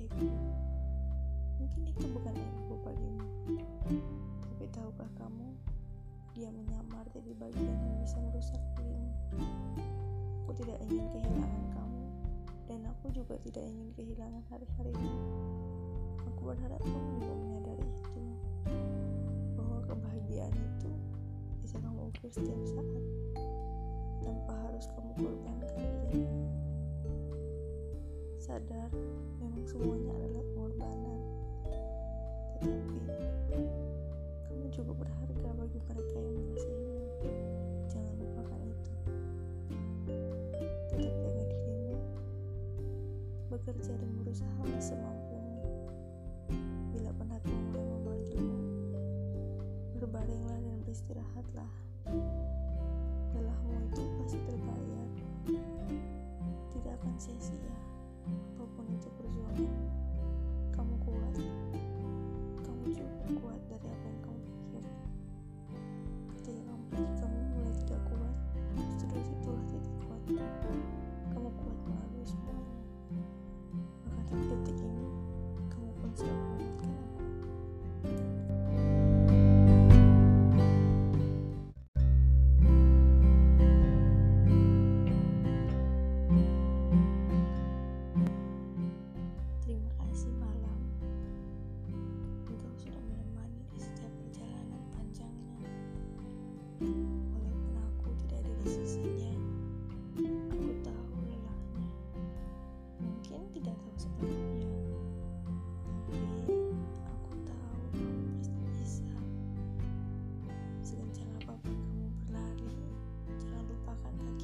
ego. Mungkin itu bukan ego bagimu. Tapi tahukah kamu, dia menyamar jadi bagian yang bisa merusak dirimu. Aku tidak ingin kehilangan kamu, dan aku juga tidak ingin kehilangan hari-harimu. Aku berharap kamu juga menyadari itu, bahwa kebahagiaan itu bisa kamu ukir setiap saat tanpa harus kamu korbankan dirimu. Sadar, semuanya adalah pengorbanan, tetapi kamu juga berharga bagi mereka yang mengasihimu. Jangan lupakan itu. Tetap jaga dirimu, bekerja dan berusaha semampumu. Bila penatmu mulai memanggilmu, berbaringlah dan beristirahatlah. Di detik ini, kamu pun siap menguatkan aku. Terima kasih malam Engkau sudah menemani di setiap perjalanan panjangnya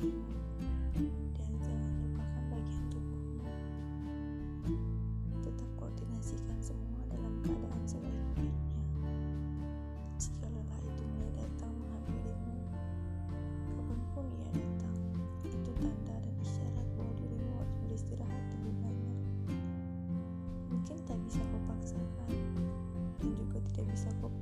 Dan jangan lupakan bagian tubuhmu tetap koordinasikan semua dalam keadaan sebaik-baiknya. Jika lelah itu mulai datang menghampirimu, kapan pun ia datang, itu tanda dan isyarat bahwa dirimu harus beristirahat lebih banyak. Mungkin tak bisa kau paksakan, dan juga tidak bisa kau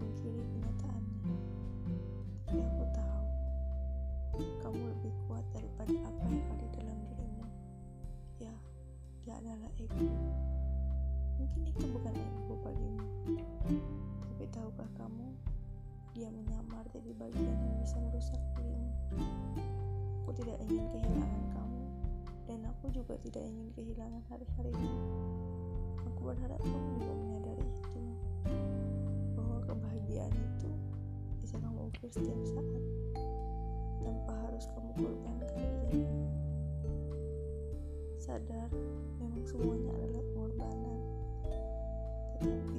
dia adalah ego. Mungkin itu bukan ego bagimu. Tapi tahukah kamu, dia menyamar jadi bagian yang bisa merusak dirimu. Aku tidak ingin kehilangan kamu, dan aku juga tidak ingin kehilangan hari-harimu. Aku berharap kamu juga menyadari itu, bahwa kebahagiaan itu bisa kamu ukir setiap saat, tanpa harus kamu korbankan dirimu. Sadar, memang semuanya adalah pengorbanan, tetapi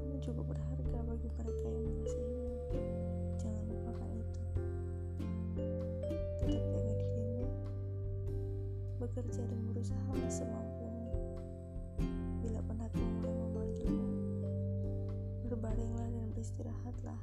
kamu juga berharga bagi mereka yang mengasihimu. Jangan lupakan itu. Tetap jaga dirimu, bekerja dan berusaha semampumu. Bila penatmu mulai memanggilmu, berbaringlah dan beristirahatlah.